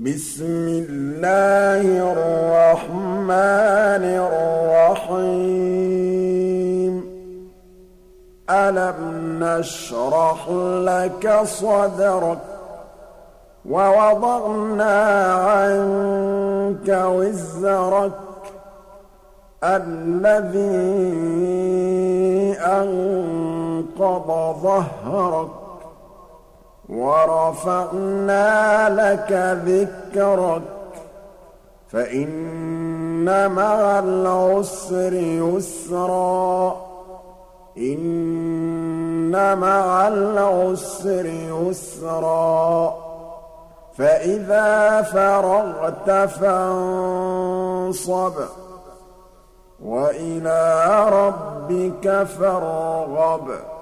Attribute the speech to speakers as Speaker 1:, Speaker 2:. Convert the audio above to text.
Speaker 1: بِسْمِ اللَّهِ الرَّحْمَٰنِ الرَّحِيمِ. أَلَمْ نَشْرَحْ لَكَ صَدْرَكَ وَوَضَعْنَا عَنكَ وِزْرَكَ الَّذِي أَنقَضَ ظَهْرَكَ وَرَفَعْنَا لَكَ ذِكْرَكَ فَإِنَّ مَعَ الْعُسْرِ يُسْرًا إِنَّ مَعَ الْعُسْرِ يُسْرًا فَإِذَا فَرَغْتَ فَانصَبْ وَإِلَىٰ رَبِّكَ فَارْغَب.